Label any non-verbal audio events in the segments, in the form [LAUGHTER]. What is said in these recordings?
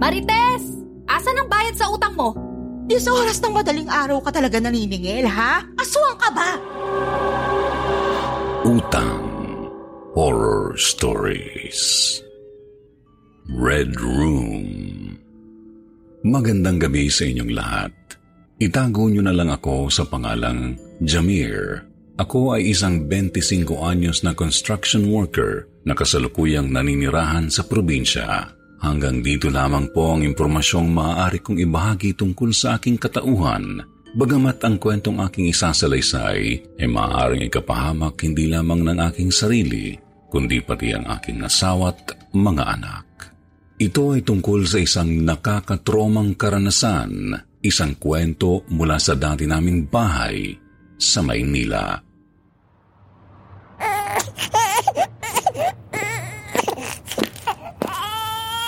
Marites! Asan ang bayad sa utang mo? Di sa oras ng madaling araw ka talaga naniningil, ha? Aswang ka ba? Utang Horror Stories Red Room Magandang gabi sa inyong lahat. Itago niyo na lang ako sa pangalang Jamir. Ako ay isang 25 anyos na construction worker na kasalukuyang naninirahan sa probinsya. Hanggang dito lamang po ang impormasyong maaari kong ibahagi tungkol sa aking katauhan. Bagamat ang kwentong aking isasalaysay ay maaaring ikapahamak hindi lamang ng aking sarili, kundi pati ang aking asawa't mga anak. Ito ay tungkol sa isang nakakatromang karanasan, isang kwento mula sa dati naming bahay sa Maynila. [LAUGHS]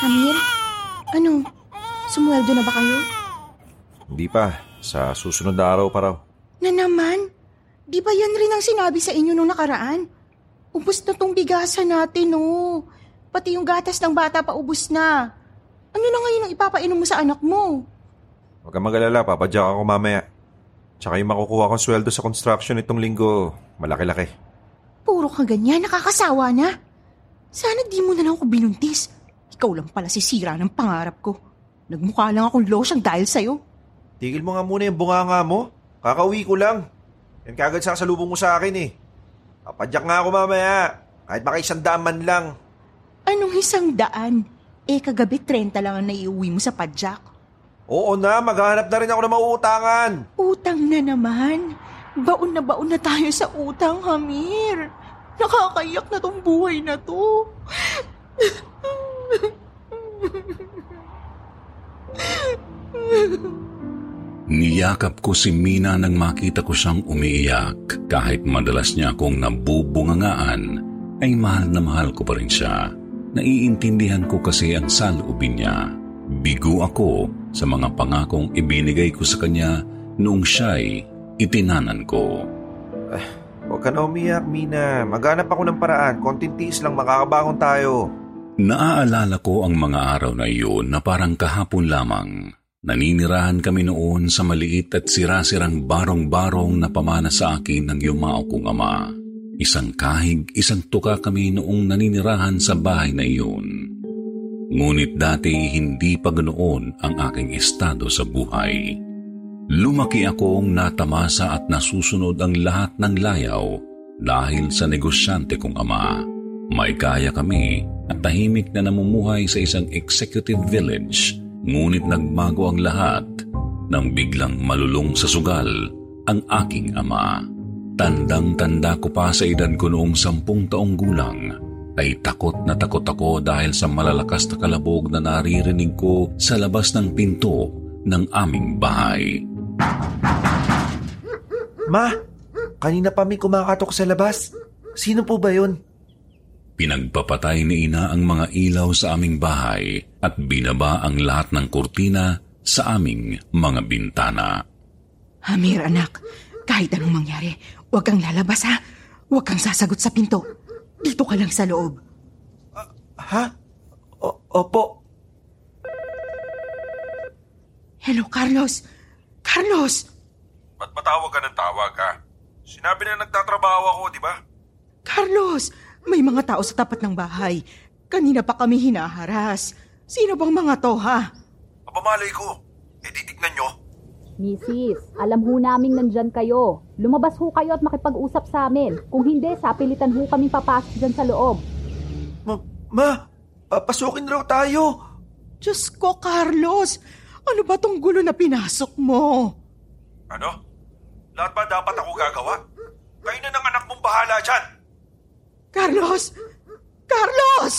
Amir? Ano? Sumweldo na ba kayo? Hindi pa. Sa susunod na araw pa raw. Na naman? Di ba yan rin ang sinabi sa inyo nung nakaraan? Ubus na tong bigasan natin, no? Pati yung gatas ng bata pa ubus na. Ano na ngayon ang ipapainom mo sa anak mo? Huwag kang mag-alala, papadyak ako mamaya. Tsaka yung makukuha kong sweldo sa construction itong linggo, malaki-laki. Puro ka ganyan, nakakasawa na. Sana di mo na lang ako binuntis. Ikaw lang pala si sira ng pangarap ko. Nagmukha lang akong losyang dahil sa'yo. Tigil mo nga muna yung bunganga mo. Kakauwi ko lang. Yan kagad sa kasalubong mo sa akin eh. Papadyak nga ako mamaya. Kahit baka isang daan man lang. Anong isang daan? Eh, kagabi 30 lang ang naiuwi mo sa padyak. Oo na, maghanap na rin ako ng mauutangan. Utang na naman. Baon na baon na tayo sa utang, Hamir. Nakakaiyak na tong buhay na to. Niyakap ko si Mina nang makita ko siyang umiiyak. Kahit madalas niya akong nabubungangaan, ay mahal na mahal ko pa rin siya. Naiintindihan ko kasi ang saloobin niya. Bigo ako sa mga pangakong ibinigay ko sa kanya noong siya'y itinanan ko. Huwag ka na umiyak, Mina. Maghanap ako ng paraan. Konting tiis lang makakabangon tayo. Naaalala ko ang mga araw na iyon na parang kahapon lamang. Naninirahan kami noon sa maliit at sirasirang barong-barong na pamana sa akin ng yumao kong ama. Isang kahig, isang tuka kami noong naninirahan sa bahay na iyon. Ngunit dati hindi pa ganoon ang aking estado sa buhay. Lumaki akong natamasa at nasusunod ang lahat ng layaw dahil sa negosyante kong ama. May kaya kami at tahimik na namumuhay sa isang executive village ngunit nagbago ang lahat nang biglang malulong sa sugal ang aking ama. Tandang-tanda ko pa sa edad ko noong sampung taong gulang ay takot na takot ako dahil sa malalakas na kalabog na naririnig ko sa labas ng pinto ng aming bahay. Ma, kanina pa may kumakatok sa labas. Sino po ba yun? Pinagpapatay ni ina ang mga ilaw sa aming bahay at binaba ang lahat ng kurtina sa aming mga bintana. Hamir, anak. Kahit anong mangyari, huwag kang lalabas, ha? Huwag kang sasagot sa pinto. Dito ka lang sa loob. Ha? O- opo. Hello, Carlos. Carlos! Ba't matawag ka ng tawag ka? Sinabi na nagtatrabaho ako, di ba? Carlos! May mga tao sa tapat ng bahay. Kanina pa kami hinaharas. Sino bang mga to, ha? Apamalay ko. Eh di tignan nyo. Mrs., alam ho naming nandyan kayo. Lumabas ho kayo at makipag-usap sa amin. Kung hindi, sapilitan ho kaming papasok dyan sa loob. Ma, ma, papasukin raw tayo. Diyos ko, Carlos. Ano ba tong gulo na pinasok mo? Ano? Lahat ba dapat ako gagawa? Kayo na ng anak mong bahala dyan. Carlos! Carlos!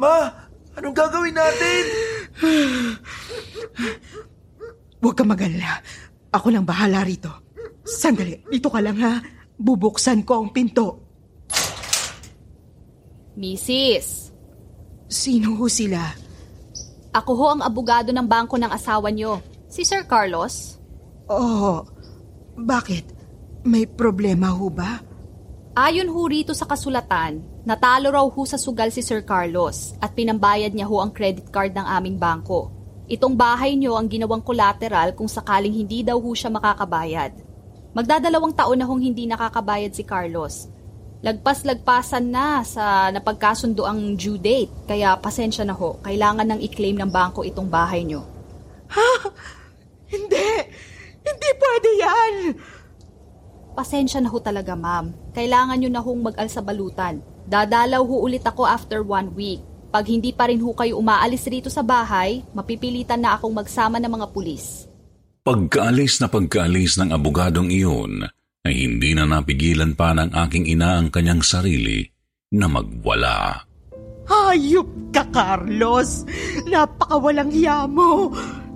Ma, anong gagawin natin? Huwag ka magalala. Ako lang bahala rito. Sandali, dito ka lang ha. Bubuksan ko ang pinto. Mrs., Sino ho sila? ako ho ang abogado ng bangko ng asawa nyo. Si Sir Carlos? Oh, bakit? May problema ho ba? Ayon ho rito sa kasulatan, natalo raw ho sa sugal si Sir Carlos at pinambayad niya ho ang credit card ng aming bangko. Itong bahay niyo ang ginawang collateral kung sakaling hindi daw ho siya makakabayad. Magdadalawang taon na hong hindi nakakabayad si Carlos. Lagpas-lagpasan na sa napagkasundo ang due date, kaya pasensya na ho, kailangan nang i-claim ng bangko itong bahay niyo. Hindi! Hindi pwede yan! Pasensya na ho talaga, ma'am. Kailangan nyo na hong mag-alsa balutan. Dadalaw ho ulit ako after one week. Pag hindi pa rin ho kayo umaalis rito sa bahay, mapipilitan na akong magsama ng mga pulis. Pagkaalis na pagkaalis ng abogadong iyon, ay hindi na napigilan pa ng aking ina ang kanyang sarili na magwala. Hayop ka, Carlos! Napakawalang hiya mo!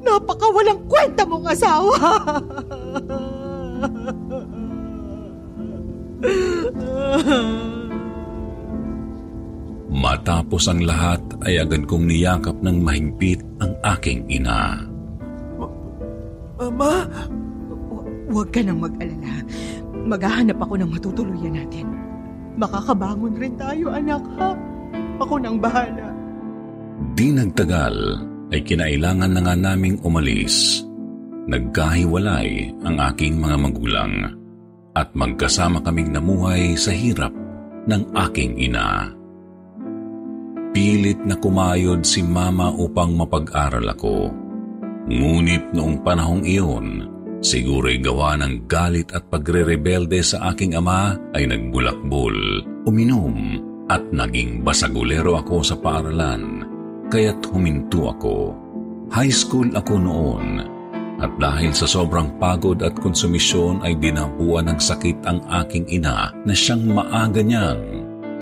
Napakawalang kwenta mong asawa! Matapos ang lahat ay agad kong niyakap ng mahigpit ang aking ina. Mama, Hu- Huwag ka nang mag-alala. Maghahanap ako ng matutuluyan natin. Makakabangon rin tayo, anak, ha? Ako nang bahala. Di nagtagal ay kinailangan na nga naming umalis. Nagkahiwalay ang aking mga magulang at magkasama kaming namuhay sa hirap ng aking ina. Pilit na kumayod si mama upang mapag-aral ako. Ngunit noong panahong iyon, siguro'y gawa ng galit at pagre-rebelde sa aking ama ay nagbulakbol, uminom at naging basagulero ako sa paaralan kaya't huminto ako. High school ako noon at dahil sa sobrang pagod at konsumisyon ay dinapuan ng sakit ang aking ina na siyang maaga niyang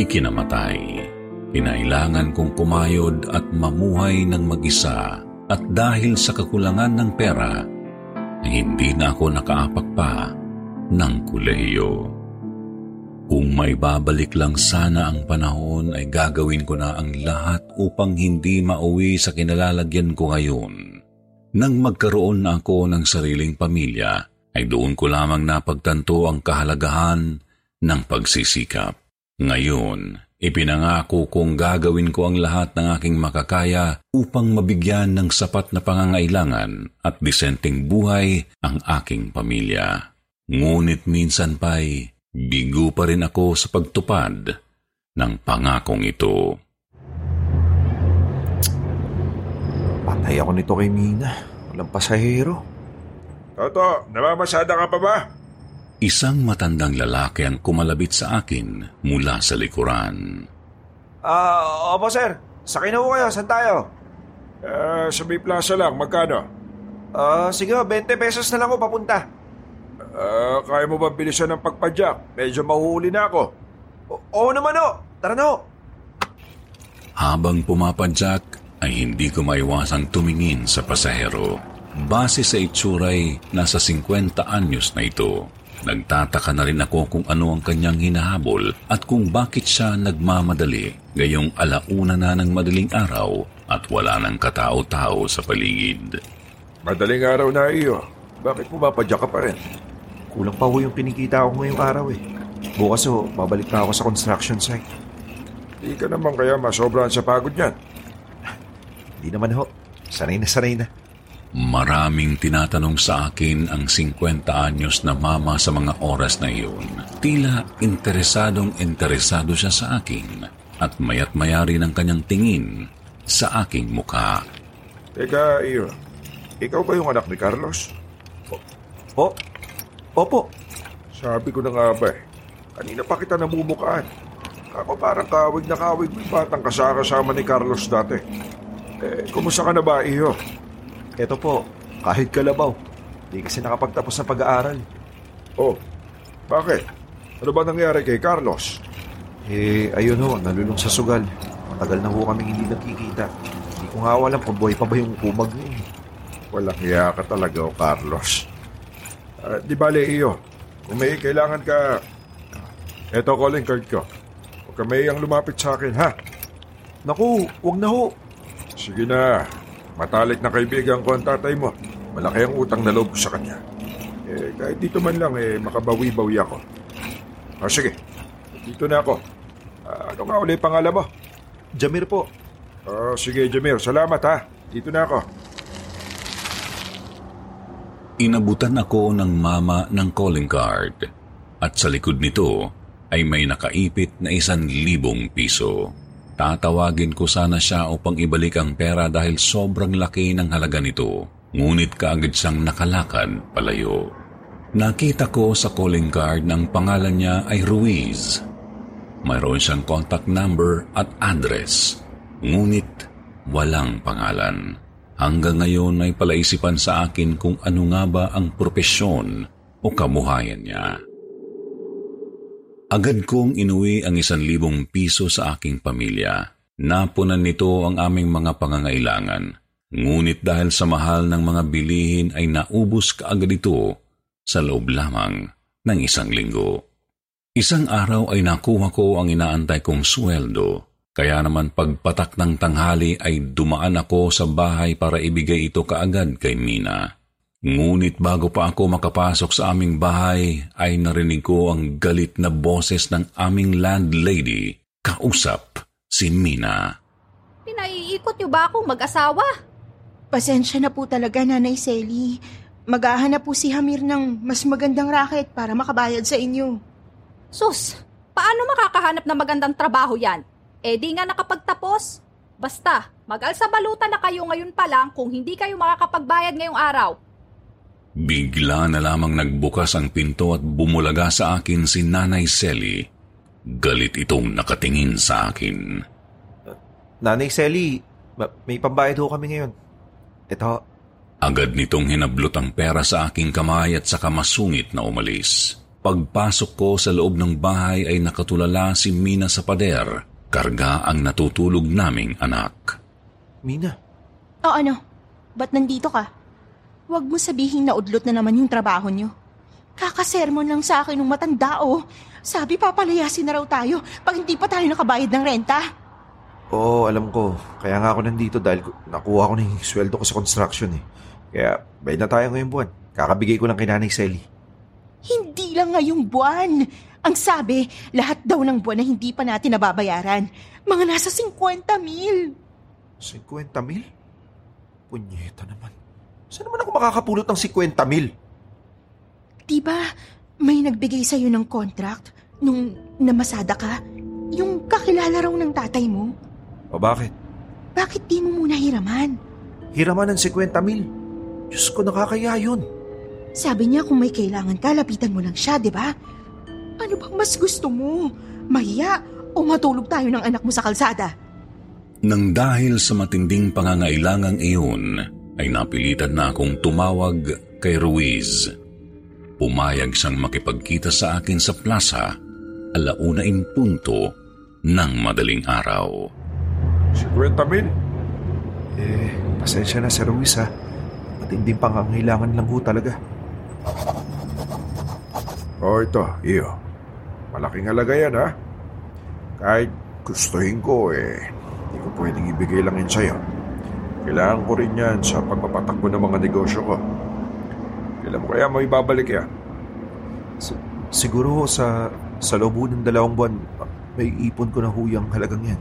ikinamatay. Kinailangan kong kumayod at mamuhay ng mag-isa at dahil sa kakulangan ng pera hindi na ako nakaapak pa ng kuleyo. Kung may babalik lang sana ang panahon ay gagawin ko na ang lahat upang hindi mauwi sa kinalalagyan ko ngayon. Nang magkaroon na ako ng sariling pamilya, ay doon ko lamang napagtanto ang kahalagahan ng pagsisikap. Ngayon, ipinangako kong gagawin ko ang lahat ng aking makakaya upang mabigyan ng sapat na pangangailangan at disenteng buhay ang aking pamilya. Ngunit minsan pa'y bigo pa rin ako sa pagtupad ng pangakong ito. patay ako nito kay Mina. Walang pasahero. Toto, namamasada ka pa ba? Isang matandang lalaki ang kumalabit sa akin mula sa likuran. Ah, opo sir. Sakay na po kayo. Saan tayo? Eh, sa may plaza lang, magkano? Ah, sige, 20 pesos na lang ako papunta. Eh, kaya mo ba bilisan ng pagpadyak? Medyo mahuhuli na ako. O- oo naman o. Tara na o. Habang pumapadyak ay hindi ko maiwasang tumingin sa pasahero. Base sa itsuray, nasa 50 anyos na ito. Nagtataka na rin ako kung ano ang kanyang hinahabol at kung bakit siya nagmamadali gayong alauna na ng madaling araw at wala ng katao-tao sa paligid. Madaling araw na iyo. Bakit pumapadyak ka pa rin? Kulang pa ho yung kinikita ko ngayong araw eh. Bukas o, babalik na ako sa construction site. Di ka naman kaya masobrahan sa pagod niyan. Hindi naman ho. Sanay na sanay na. Maraming tinatanong sa akin ang 50 anyos na mama sa mga oras na iyon. Tila interesadong interesado siya sa akin at mayat mayari ng kanyang tingin sa aking mukha. Teka, iyo. Ikaw ba yung anak ni Carlos? Po? Opo. Sabi ko na nga ba eh. Kanina pa kita namumukaan. Ako parang kawig na kawig mo yung batang kasakasama ni Carlos dati. Eh, kumusta ka na ba, iyo? Eto po, kahit kalabaw. Di kasi nakapagtapos ng pag-aaral. Oh, bakit? Ano ba nangyari kay Carlos? Eh, ayun ho, nalulong sa sugal. Matagal na ho kaming hindi nagkikita. Hindi ko nga alam kung buhay pa ba yung kumag niya eh. Walang hiya ka talaga, oh, Carlos. Ah, di bale, iyo. Kung may kailangan ka... Eto calling card ko. Huwag ka may lumapit sa akin, ha? Naku, wag na ho. Sige na. Matalik na kaibigan ko ang tatay mo. Malaki ang utang na loob ko sa kanya. Eh, kahit dito man lang, eh, makabawi-bawi ako. O sige, dito na ako. Ah, ano nga ulit pangalan mo? Jamir po. Oh, sige, Jamir. Salamat ha. Dito na ako. Inabutan ako ng mama ng calling card at sa likod nito ay may nakaipit na isang libong piso. Tatawagin ko sana siya upang ibalik ang pera dahil sobrang laki ng halaga nito. Ngunit kaagad siyang nakalakad palayo. Nakita ko sa calling card ng pangalan niya ay Ruiz. Mayroon siyang contact number at address. Ngunit walang pangalan. Hanggang ngayon ay palaisipan sa akin kung ano nga ba ang propesyon o kamuhayan niya. Agad kong inuwi ang isan libong piso sa aking pamilya. Napunan nito ang aming mga pangangailangan. Ngunit dahil sa mahal ng mga bilihin ay naubos kaagad ito sa loob lamang ng isang linggo. Isang araw ay nakuha ko ang inaantay kong sweldo. Kaya naman pagpatak ng tanghali ay dumaan ako sa bahay para ibigay ito kaagad kay Mina. Ngunit bago pa ako makapasok sa aming bahay ay narinig ko ang galit na boses ng aming landlady. Kausap si Mina. Pinaiikot niyo ba akong mag-asawa? Pasensya na po talaga, Nanay Selly. Maghahanap po si Hamir ng mas magandang racket para makabayad sa inyo. Sus, paano makakahanap ng magandang trabaho yan? Eh di nga nakapagtapos. Basta, mag-alsa balutan na kayo ngayon pa lang kung hindi kayo makakapagbayad ngayong araw. Bigla na lamang nagbukas ang pinto at bumulaga sa akin si Nanay Selly. Galit itong nakatingin sa akin. Nanay Selly, ma- may pambayad ho kami ngayon. Ito, Agad nitong hinablot ang pera sa aking kamay at saka masungit na umalis. Pagpasok ko sa loob ng bahay ay nakatulala si Mina sa pader. Karga ang natutulog naming anak. Mina, O ano? Ba't nandito ka? Huwag mo sabihin na udlot na naman yung trabaho nyo. Kakasermon lang sa akin ng matanda oh. Sabi papalayasin na raw tayo pag hindi pa tayo nakabayad ng renta. Oo, alam ko. Kaya nga ako nandito dahil nakuha ko na yung sweldo ko sa construction eh. Kaya bayad na tayo ngayong buwan. Kakabigay ko lang kay Nanay Selly. Hindi lang ngayong buwan. Ang sabi, lahat daw ng buwan na hindi pa natin nababayaran. Mga nasa 50 mil. 50 mil? Punyeta naman. Saan naman ako makakapulot ng 50 mil? Diba may nagbigay sa'yo ng contract nung namasada ka? Yung kakilala raw ng tatay mo? O bakit? Bakit di mo muna hiraman? Hiraman ng 50 mil. Diyos ko, nakakaya yun. Sabi niya kung may kailangan ka, lapitan mo lang siya, di ba? Ano bang mas gusto mo? Mahiya o matulog tayo ng anak mo sa kalsada? Nang dahil sa matinding pangangailangang iyon, ay napilitan na akong tumawag kay Ruiz. Pumayag siyang makipagkita sa akin sa plaza alauna in punto ng madaling araw. 50 mil? Eh, pasensya na, Sir Ruiz ha. Matinding pangangailangan lang ho talaga. O ito, iyo. Malaking halaga yan ha. Kahit gustuhin ko eh, hindi ko pwedeng ibigay lang yun sa'yo. Kailangan ko rin yan sa pagpapatakbo ng mga negosyo ko. Kailan mo kaya mo ibabalik yan? Si- siguro sa, sa loob ng dalawang buwan, may ipon ko na huyang halagang yan.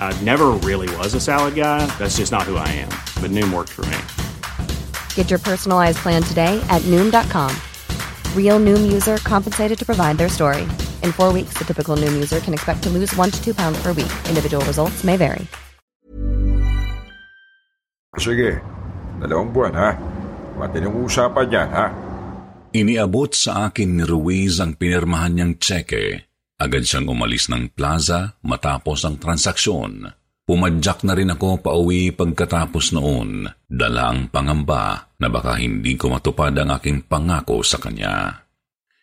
I never really was a salad guy. That's just not who I am. But Noom worked for me. Get your personalized plan today at Noom.com. Real Noom user compensated to provide their story. In four weeks, the typical Noom user can expect to lose one to two pounds per week. Individual results may vary. Sige, dalawang buwan ha. ¿eh? Matinong usapan yan ha. ¿eh? Iniabot sa akin ni Ruiz ang pinirmahan niyang tseke. Agad siyang umalis ng plaza matapos ang transaksyon. Pumadyak na rin ako pauwi pagkatapos noon, dala ang pangamba na baka hindi ko matupad ang aking pangako sa kanya.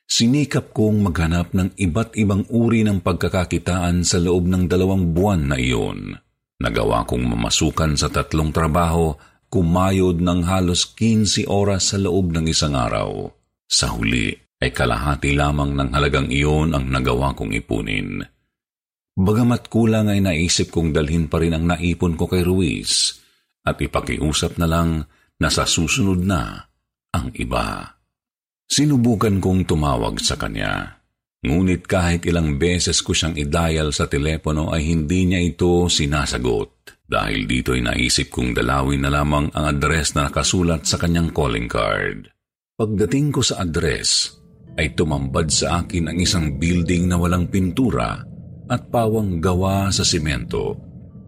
Sinikap kong maghanap ng iba't ibang uri ng pagkakakitaan sa loob ng dalawang buwan na iyon. Nagawa kong mamasukan sa tatlong trabaho, kumayod ng halos 15 oras sa loob ng isang araw. Sa huli ay kalahati lamang ng halagang iyon ang nagawa kong ipunin. Bagamat kulang ay naisip kong dalhin pa rin ang naipon ko kay Ruiz at ipakiusap na lang na sa susunod na ang iba. Sinubukan kong tumawag sa kanya. Ngunit kahit ilang beses ko siyang i-dial sa telepono ay hindi niya ito sinasagot. Dahil dito ay naisip kong dalawin na lamang ang address na nakasulat sa kanyang calling card. Pagdating ko sa address, ay tumambad sa akin ang isang building na walang pintura at pawang gawa sa simento.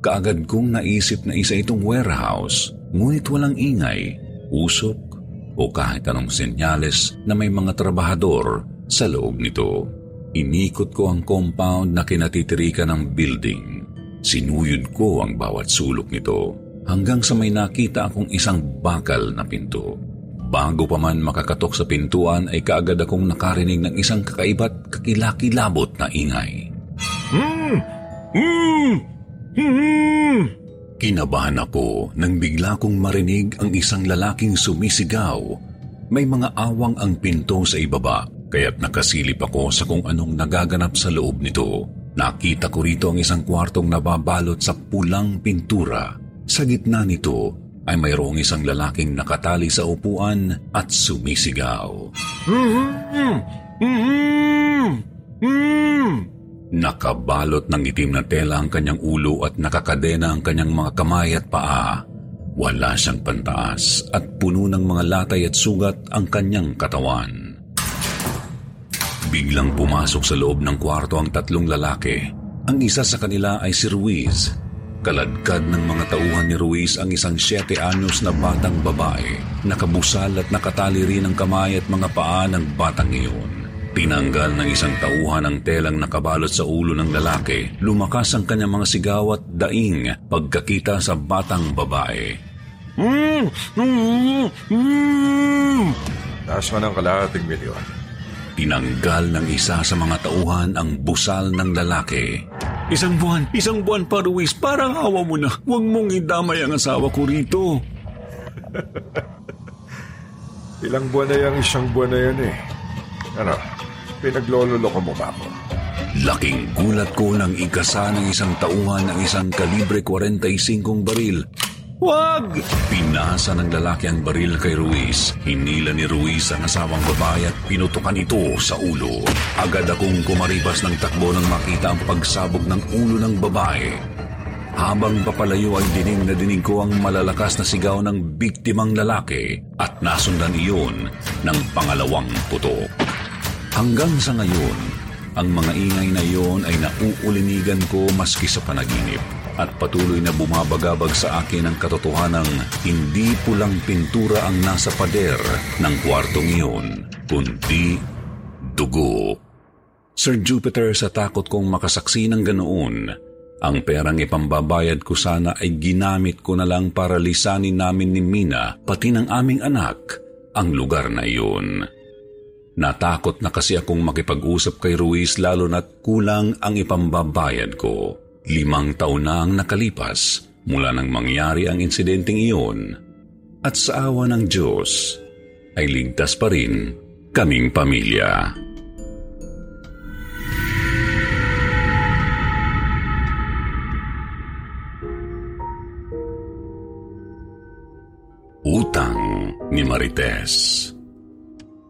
Kaagad kong naisip na isa itong warehouse, ngunit walang ingay, usok, o kahit anong senyales na may mga trabahador sa loob nito. Inikot ko ang compound na kinatitirikan ng building. Sinuyod ko ang bawat sulok nito hanggang sa may nakita akong isang bakal na pinto. Bago pa man makakatok sa pintuan ay kaagad akong nakarinig ng isang kakaiba't kakilakilabot na ingay. Hmm! Hmm! Kinabahan ako nang bigla kong marinig ang isang lalaking sumisigaw. May mga awang ang pinto sa ibaba, kaya't nakasilip ako sa kung anong nagaganap sa loob nito. Nakita ko rito ang isang kwartong nababalot sa pulang pintura. Sa gitna nito ay mayroong isang lalaking nakatali sa upuan at sumisigaw. Nakabalot ng itim na tela ang kanyang ulo at nakakadena ang kanyang mga kamay at paa. Wala siyang pantaas at puno ng mga latay at sugat ang kanyang katawan. Biglang pumasok sa loob ng kwarto ang tatlong lalaki. Ang isa sa kanila ay si Ruiz. Kaladkad ng mga tauhan ni Ruiz ang isang 7 anyos na batang babae. Nakabusal at nakatali rin ang kamay at mga paa ng batang iyon. Tinanggal ng isang tauhan ang telang nakabalot sa ulo ng lalaki. Lumakas ang kanyang mga sigaw at daing pagkakita sa batang babae. Hmm! Hmm! Taas man ang kalahating milyon. Tinanggal ng isa sa mga tauhan ang busal ng lalaki. Isang buwan, isang buwan pa, Ruiz. Parang awa mo na. Huwag mong idamay ang asawa ko rito. [LAUGHS] Ilang buwan na yung isang buwan na yan eh. Ano, pinaglololoko mo ba ako? Laking gulat ko nang ikasa ng isang tauhan ng isang kalibre 45 baril. Wag! Pinasa ng lalaki ang baril kay Ruiz. Hinila ni Ruiz ang asawang babae at pinutukan ito sa ulo. Agad akong kumaripas ng takbo nang makita ang pagsabog ng ulo ng babae. Habang papalayo ay dinig na dinig ko ang malalakas na sigaw ng biktimang lalaki at nasundan iyon ng pangalawang putok. Hanggang sa ngayon, ang mga ingay na iyon ay nauulinigan ko maski sa panaginip at patuloy na bumabagabag sa akin ang katotohanang hindi pulang pintura ang nasa pader ng kwartong iyon, kundi dugo. Sir Jupiter, sa takot kong makasaksi ng ganoon, ang perang ipambabayad ko sana ay ginamit ko na lang para lisanin namin ni Mina, pati ng aming anak, ang lugar na iyon. Natakot na kasi akong makipag-usap kay Ruiz lalo na't kulang ang ipambabayad ko. Limang taon na ang nakalipas mula nang mangyari ang insidenteng iyon at sa awa ng Diyos ay ligtas pa rin kaming pamilya. Utang ni Marites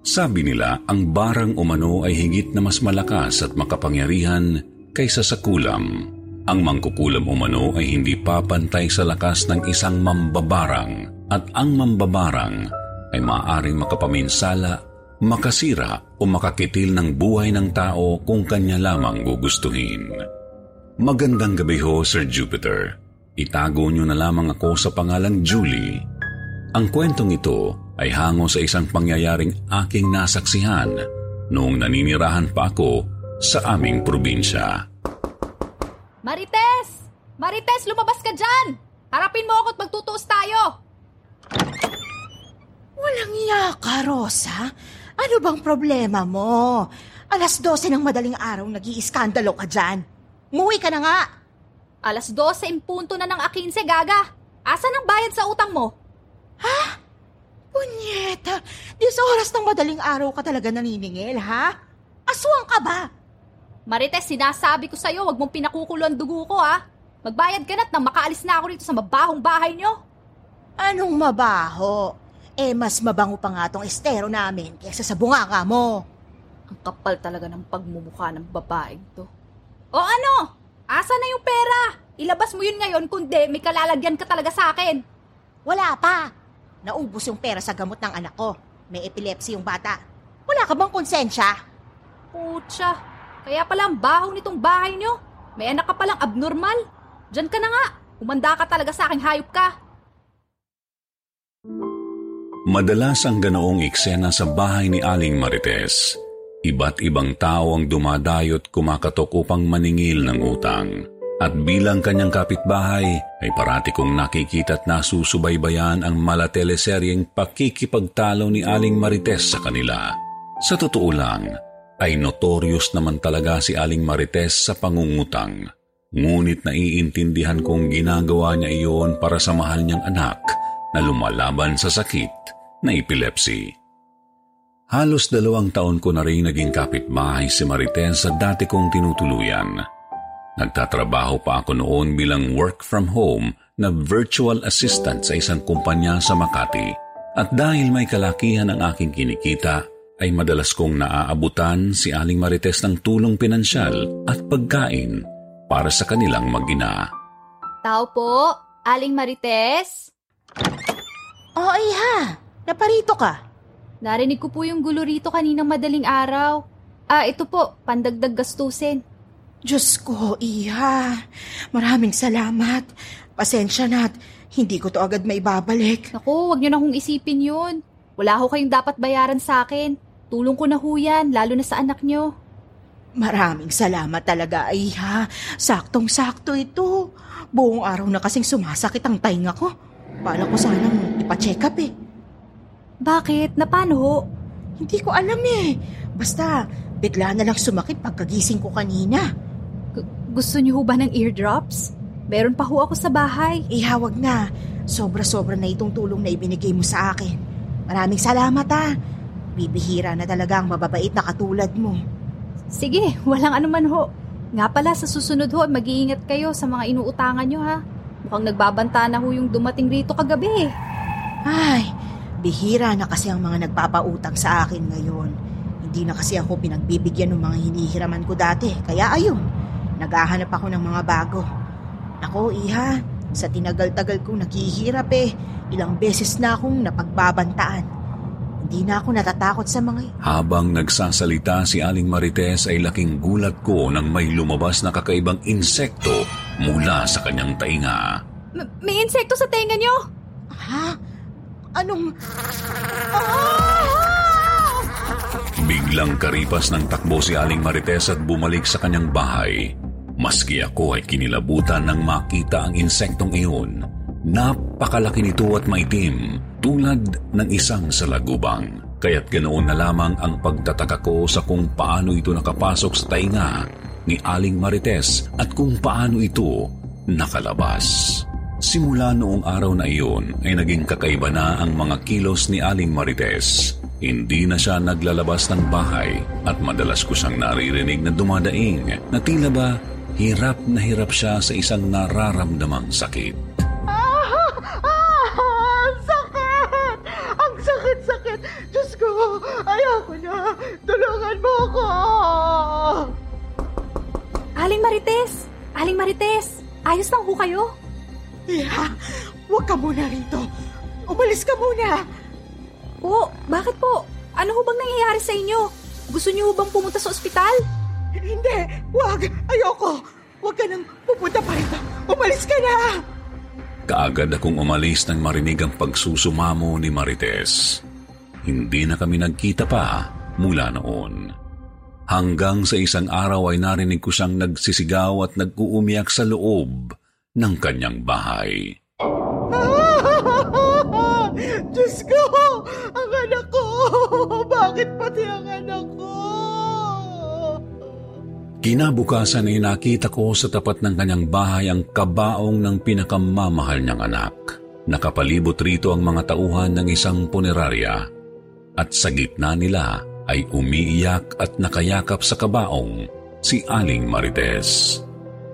Sabi nila ang barang umano ay higit na mas malakas at makapangyarihan kaysa sa kulam. Ang mangkukulam umano ay hindi papantay sa lakas ng isang mambabarang at ang mambabarang ay maaaring makapaminsala, makasira o makakitil ng buhay ng tao kung kanya lamang gugustuhin. Magandang gabi ho, Sir Jupiter. Itago niyo na lamang ako sa pangalang Julie ang kwentong ito ay hango sa isang pangyayaring aking nasaksihan noong naninirahan pa ako sa aming probinsya. Marites! Marites, lumabas ka dyan! Harapin mo ako at magtutuos tayo! Walang iya ka, Rosa. Ano bang problema mo? Alas 12 ng madaling araw nag iiskandalo ka dyan. Muwi ka na nga. Alas 12 impunto na ng A15, gaga. Asan ang bayad sa utang mo? Ha? Punyeta, di sa oras ng madaling araw ka talaga naniningil, ha? Aswang ka ba? Marites, sinasabi ko sa'yo, wag mong pinakukulo ang dugo ko, ha? Magbayad ka na't nang makaalis na ako rito sa mabahong bahay nyo. Anong mabaho? Eh, mas mabango pa nga tong estero namin kaysa sa bunganga mo. Ang kapal talaga ng pagmumukha ng babaeng to. O ano? Asa na yung pera? Ilabas mo yun ngayon kundi may kalalagyan ka talaga sa akin. Wala pa. Naubos yung pera sa gamot ng anak ko. May epilepsy yung bata. Wala ka bang konsensya? Pucha, kaya pala ang baho nitong bahay nyo. May anak ka palang abnormal. Diyan ka na nga. Umanda ka talaga sa aking hayop ka. Madalas ang ganoong eksena sa bahay ni Aling Marites. Iba't ibang tao ang dumadayot kumakatok upang maningil ng utang. At bilang kanyang kapitbahay, ay parati kong nakikita at nasusubaybayan ang malateleseryeng pakikipagtalo ni Aling Marites sa kanila. Sa totoo lang, ay notorious naman talaga si Aling Marites sa pangungutang. Ngunit naiintindihan kong ginagawa niya iyon para sa mahal niyang anak na lumalaban sa sakit na epilepsy. Halos dalawang taon ko na rin naging kapitbahay si Marites sa dati kong tinutuluyan. Nagtatrabaho pa ako noon bilang work from home na virtual assistant sa isang kumpanya sa Makati. At dahil may kalakihan ang aking kinikita, ay madalas kong naaabutan si Aling Marites ng tulong pinansyal at pagkain para sa kanilang magina. Tao po, Aling Marites? Oo, oh, iha. Naparito ka. Narinig ko po yung gulo rito kaninang madaling araw. Ah, ito po, pandagdag gastusin. Diyos ko, Iha. Maraming salamat. Pasensya na at hindi ko to agad maibabalik. Naku, wag niyo na kong isipin yun. Wala ho kayong dapat bayaran sa akin. Tulong ko na ho yan, lalo na sa anak niyo. Maraming salamat talaga, Iha. Saktong-sakto ito. Buong araw na kasing sumasakit ang tainga ko. Bala ko sanang ipacheck up eh. Bakit? Na paano ho? Hindi ko alam eh. Basta, bigla na lang sumakit pagkagising ko kanina. Gusto niyo ba ng eardrops? Meron pa ho ako sa bahay. Ihawag na. Sobra-sobra na itong tulong na ibinigay mo sa akin. Maraming salamat ah. Bibihira na talaga ang mababait na katulad mo. Sige, walang anuman ho. Nga pala, sa susunod ho, mag-iingat kayo sa mga inuutangan nyo ha. Mukhang nagbabanta na ho yung dumating rito kagabi. Ay, bihira na kasi ang mga nagpapautang sa akin ngayon. Hindi na kasi ako pinagbibigyan ng mga hinihiraman ko dati. Kaya ayun, Naghahanap ako ng mga bago. Ako, Iha, sa tinagal-tagal kong naghihirap eh, ilang beses na akong napagbabantaan. Hindi na ako natatakot sa mga... Habang nagsasalita si Aling Marites ay laking gulat ko nang may lumabas na kakaibang insekto mula sa kanyang tainga. M- may insekto sa tainga niyo? Ha? Anong... Ah! Biglang karipas ng takbo si Aling Marites at bumalik sa kanyang bahay. Maski ako ay kinilabutan nang makita ang insektong iyon. Napakalaki nito at maitim, tulad ng isang salagubang. Kaya't ganoon na lamang ang pagtataka ko sa kung paano ito nakapasok sa tainga ni Aling Marites at kung paano ito nakalabas. Simula noong araw na iyon ay naging kakaiba na ang mga kilos ni Aling Marites. Hindi na siya naglalabas ng bahay at madalas ko siyang naririnig na dumadaing na tila ba hirap na hirap siya sa isang nararamdamang sakit. Aling Marites! Ayos lang ho kayo? Yeah, huwag ka muna rito. Umalis ka muna. Po, bakit po? Ano ho bang nangyayari sa inyo? Gusto niyo bang pumunta sa ospital? Hindi, huwag. Ayoko. Huwag ka nang pupunta pa rito. Umalis ka na. Kaagad akong umalis nang marinig ang pagsusumamo ni Marites. Hindi na kami nagkita pa mula noon. Hanggang sa isang araw ay narinig ko siyang nagsisigaw at nag-uumiyak sa loob ng kanyang bahay. [LAUGHS] Diyos ko! Ang anak ko! [LAUGHS] Bakit pati ang anak ko? Kinabukasan ay nakita ko sa tapat ng kanyang bahay ang kabaong ng pinakamamahal niyang anak. Nakapalibot rito ang mga tauhan ng isang punerarya at sa gitna nila ay umiiyak at nakayakap sa kabaong si Aling Marites.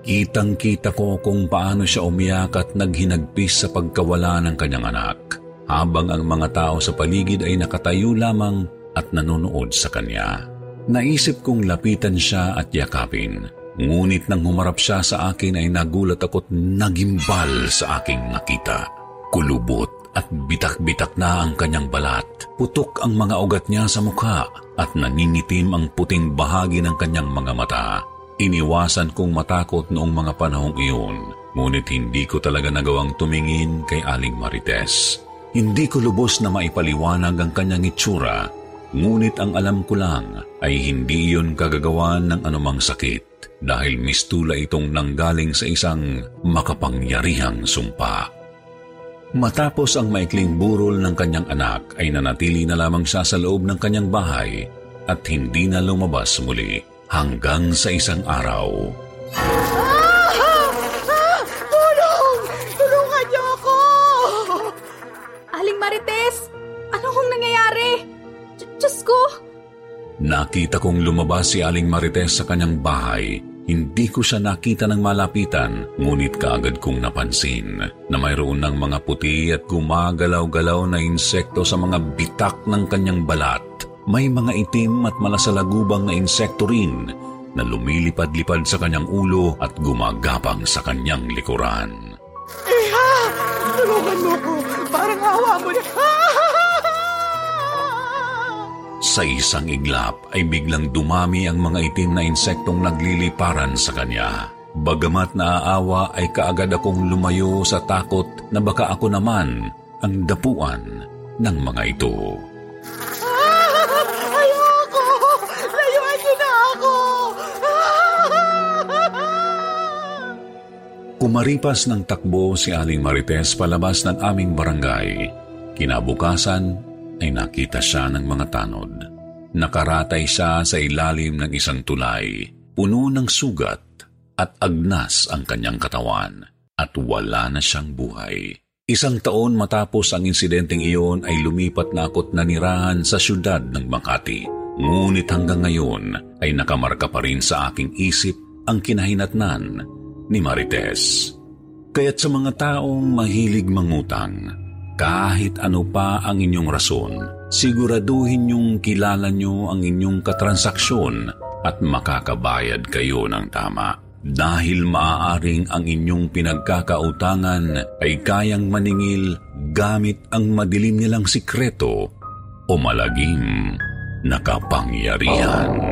Kitang-kita ko kung paano siya umiyak at naghinagpis sa pagkawala ng kanyang anak, habang ang mga tao sa paligid ay nakatayo lamang at nanonood sa kanya. Naisip kong lapitan siya at yakapin, ngunit nang humarap siya sa akin ay nagulat ako't nagimbal sa aking nakita. Kulubot at bitak-bitak na ang kanyang balat. Putok ang mga ugat niya sa mukha at naningitim ang puting bahagi ng kanyang mga mata. Iniwasan kong matakot noong mga panahong iyon, ngunit hindi ko talaga nagawang tumingin kay Aling Marites. Hindi ko lubos na maipaliwanag ang kanyang itsura, ngunit ang alam ko lang ay hindi iyon kagagawan ng anumang sakit dahil mistula itong nanggaling sa isang makapangyarihang sumpa. Matapos ang maikling burol ng kanyang anak ay nanatili na lamang siya sa loob ng kanyang bahay at hindi na lumabas muli hanggang sa isang araw. Ah! Ah! Tulong! Tulungan niyo ako! Aling Marites! Ano hong nangyayari? Diyos ko! Nakita kong lumabas si Aling Marites sa kanyang bahay. Hindi ko siya nakita ng malapitan, ngunit kaagad kong napansin na mayroon ng mga puti at gumagalaw-galaw na insekto sa mga bitak ng kanyang balat. May mga itim at malasalagubang na insekto rin na lumilipad-lipad sa kanyang ulo at gumagapang sa kanyang likuran. Iha! Tulungan mo ko! Parang awa mo na! Sa isang iglap ay biglang dumami ang mga itim na insektong nagliliparan sa kanya. Bagamat naaawa ay kaagad akong lumayo sa takot na baka ako naman ang dapuan ng mga ito. Ayoko! Layuan niyo na ako! Kumaripas ng takbo si Aling Marites palabas ng aming barangay. Kinabukasan ay nakita siya ng mga tanod. Nakaratay siya sa ilalim ng isang tulay, puno ng sugat at agnas ang kanyang katawan at wala na siyang buhay. Isang taon matapos ang insidenteng iyon ay lumipat na ako't nanirahan sa syudad ng Makati. Ngunit hanggang ngayon ay nakamarka pa rin sa aking isip ang kinahinatnan ni Marites. Kaya't sa mga taong mahilig mangutang, kahit ano pa ang inyong rason, siguraduhin niyong kilala niyo ang inyong katransaksyon at makakabayad kayo ng tama. Dahil maaaring ang inyong pinagkakautangan ay kayang maningil gamit ang madilim nilang sikreto o malagim na kapangyarihan.